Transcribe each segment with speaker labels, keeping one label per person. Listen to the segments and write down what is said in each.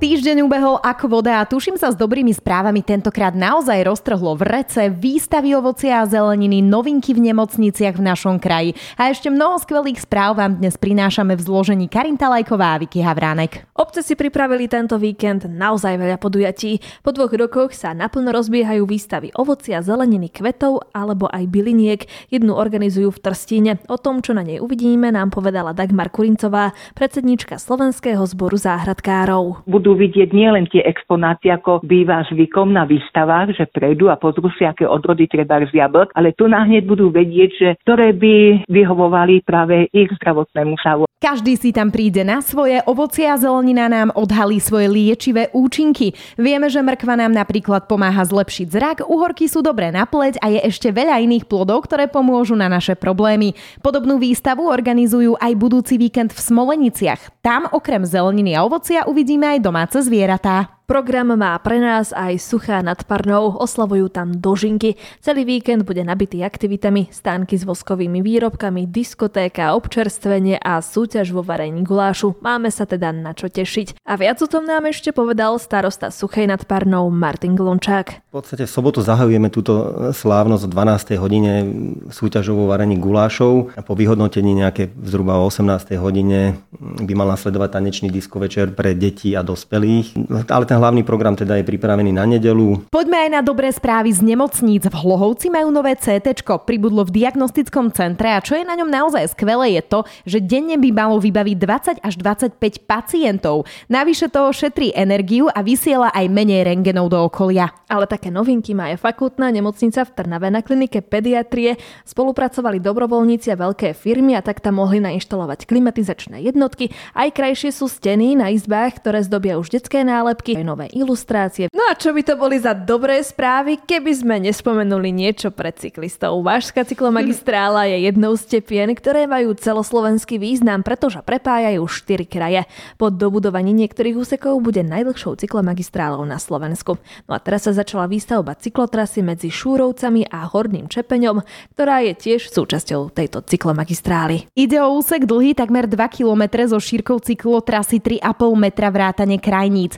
Speaker 1: Týždeň ubehol ako voda a tuším sa s dobrými správami tentokrát naozaj roztrhlo v rece, výstavy ovocia a zeleniny, novinky v nemocniciach v našom kraji. A ešte mnoho skvelých správ vám dnes prinášame v zložení Karinta Lajková a Vicky Havránek.
Speaker 2: Obce si pripravili tento víkend naozaj veľa podujatí. Po dvoch rokoch sa naplno rozbiehajú výstavy ovocia, zeleniny, kvetov alebo aj byliniek. Jednu organizujú v Trstíne. O tom, čo na nej uvidíme, nám povedala Dagmar Kurincová, predsednička Slovenského zboru záhradkárov.
Speaker 3: Budú budú vidieť nielen tie exponáty, ako býva zvykom na výstavách, že prejdú a pozrú si, aké odrody treba z jablk, ale tu nahneď budú vedieť, že ktoré by vyhovovali práve ich zdravotnému stavu.
Speaker 1: Každý si tam príde na svoje, ovocie a zelenina nám odhalí svoje liečivé účinky. Vieme, že mrkva nám napríklad pomáha zlepšiť zrak, uhorky sú dobré na pleť a je ešte veľa iných plodov, ktoré pomôžu na naše problémy. Podobnú výstavu organizujú aj budúci víkend v Smoleniciach. Tam okrem zeleniny a ovocia uvidíme aj domáce zvieratá.
Speaker 2: Program má pre nás aj Suchá nad Parnou, oslavujú tam dožinky. Celý víkend bude nabitý aktivitami, stánky s voskovými výrobkami, diskotéka, občerstvenie a súťaž vo varení gulášu. Máme sa teda na čo tešiť. A viac o tom nám ešte povedal starosta Suchej nad Parnou Martin Glončák.
Speaker 4: V podstate v sobotu zahajujeme túto slávnosť o 12. hodine súťažovú varení gulášov a po vyhodnotení nejaké zhruba o 18. hodine by mal nasledovať tanečný disko večer pre deti a dospelých. Ale ten hlavný program teda je pripravený na nedelu.
Speaker 1: Poďme aj na dobré správy z nemocníc. V Hlohovci majú nové CT, pribudlo v diagnostickom centre a čo je na ňom naozaj skvelé je to, že denne by malo vybaviť 20 až 25 pacientov. Navyše toho šetrí energiu a vysiela aj menej rengenov do okolia.
Speaker 2: Ale také novinky má aj fakultná nemocnica v Trnave na klinike pediatrie. Spolupracovali dobrovoľníci a veľké firmy a tak tam mohli nainštalovať klimatizačné jednotky. Aj krajšie sú steny na izbách, ktoré zdobia už detské nálepky, nové ilustrácie. No a čo by to boli za dobré správy, keby sme nespomenuli niečo pre cyklistov. Vážska cyklomagistrála je jednou z tepien, ktoré majú celoslovenský význam, pretože prepájajú 4 kraje. Po dobudovaní niektorých úsekov bude najdlhšou cyklomagistrálou na Slovensku. No a teraz sa začala výstavba cyklotrasy medzi Šúrovcami a Horným Čepeňom, ktorá je tiež súčasťou tejto cyklomagistrály.
Speaker 1: Ide o úsek dlhý takmer 2 km so šírkou cyklotrasy 3,5 metra vrátane krajníc.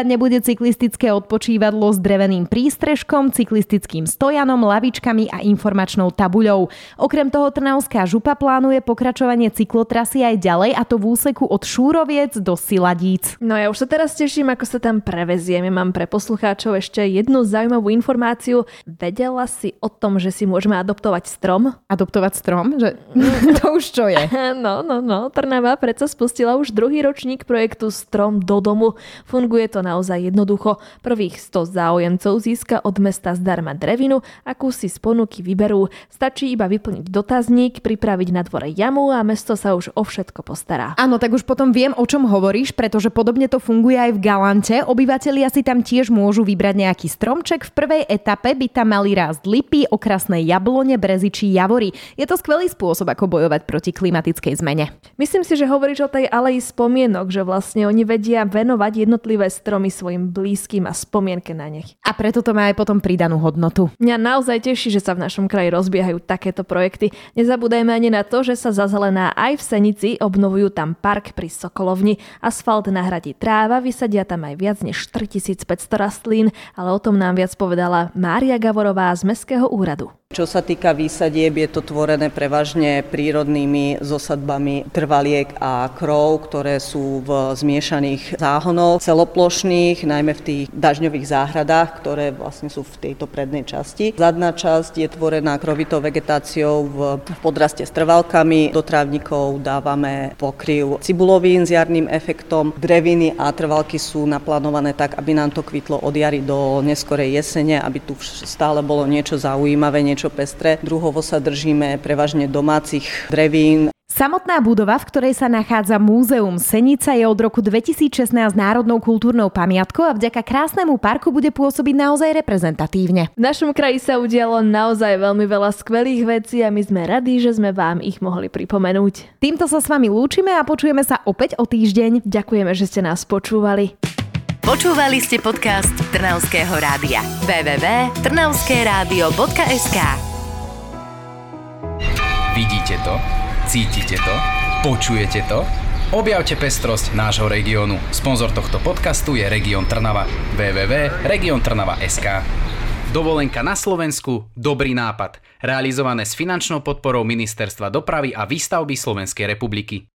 Speaker 1: Chýbať nebude cyklistické odpočívadlo s dreveným prístrežkom, cyklistickým stojanom, lavičkami a informačnou tabuľou. Okrem toho Trnavská župa plánuje pokračovanie cyklotrasy aj ďalej a to v úseku od Šúroviec do Siladíc.
Speaker 2: No ja už sa teraz teším, ako sa tam prevezieme. Mám pre poslucháčov ešte jednu zaujímavú informáciu. Vedela si o tom, že si môžeme adoptovať strom?
Speaker 1: Adoptovať strom? Že... to už čo je?
Speaker 2: No, no, no. Trnava predsa spustila už druhý ročník projektu Strom do domu. Funguje to naozaj naozaj jednoducho. Prvých 100 záujemcov získa od mesta zdarma drevinu, akú si z ponuky vyberú. Stačí iba vyplniť dotazník, pripraviť na dvore jamu a mesto sa už o všetko postará.
Speaker 1: Áno, tak už potom viem, o čom hovoríš, pretože podobne to funguje aj v Galante. Obyvatelia si tam tiež môžu vybrať nejaký stromček. V prvej etape by tam mali rásť lipy, okrasné jablone, brezy či javory. Je to skvelý spôsob, ako bojovať proti klimatickej zmene.
Speaker 2: Myslím si, že hovoríš o tej aleji spomienok, že vlastne oni vedia venovať jednotlivé stromy svojim blízkym a spomienke na nich.
Speaker 1: A preto to má aj potom pridanú hodnotu.
Speaker 2: Mňa naozaj teší, že sa v našom kraji rozbiehajú takéto projekty. Nezabúdajme ani na to, že sa zazelená aj v Senici, obnovujú tam park pri Sokolovni, asfalt nahradí tráva, vysadia tam aj viac než 4500 rastlín, ale o tom nám viac povedala Mária Gavorová z Mestského úradu.
Speaker 5: Čo sa týka výsadieb, je to tvorené prevažne prírodnými zosadbami trvaliek a krov, ktoré sú v zmiešaných záhonoch celoplošných, najmä v tých dažňových záhradách, ktoré vlastne sú v tejto prednej časti. Zadná časť je tvorená krovitou vegetáciou v, podraste s trvalkami. Do trávnikov dávame pokryv cibulovín s jarným efektom. Dreviny a trvalky sú naplánované tak, aby nám to kvitlo od jary do neskorej jesene, aby tu stále bolo niečo zaujímavé, niečo niečo pestré. Druhovo sa držíme prevažne domácich drevín.
Speaker 1: Samotná budova, v ktorej sa nachádza Múzeum Senica, je od roku 2016 národnou kultúrnou pamiatkou a vďaka krásnemu parku bude pôsobiť naozaj reprezentatívne.
Speaker 2: V našom kraji sa udialo naozaj veľmi veľa skvelých vecí a my sme radi, že sme vám ich mohli pripomenúť.
Speaker 1: Týmto sa s vami lúčime a počujeme sa opäť o týždeň.
Speaker 2: Ďakujeme, že ste nás počúvali.
Speaker 6: Počúvali ste podcast Trnavského rádia. www.trnavskeradio.sk
Speaker 7: Vidíte to? Cítite to? Počujete to? Objavte pestrosť nášho regiónu. Sponzor tohto podcastu je Región Trnava. www.regiontrnava.sk Dovolenka na Slovensku, dobrý nápad. Realizované s finančnou podporou Ministerstva dopravy a výstavby Slovenskej republiky.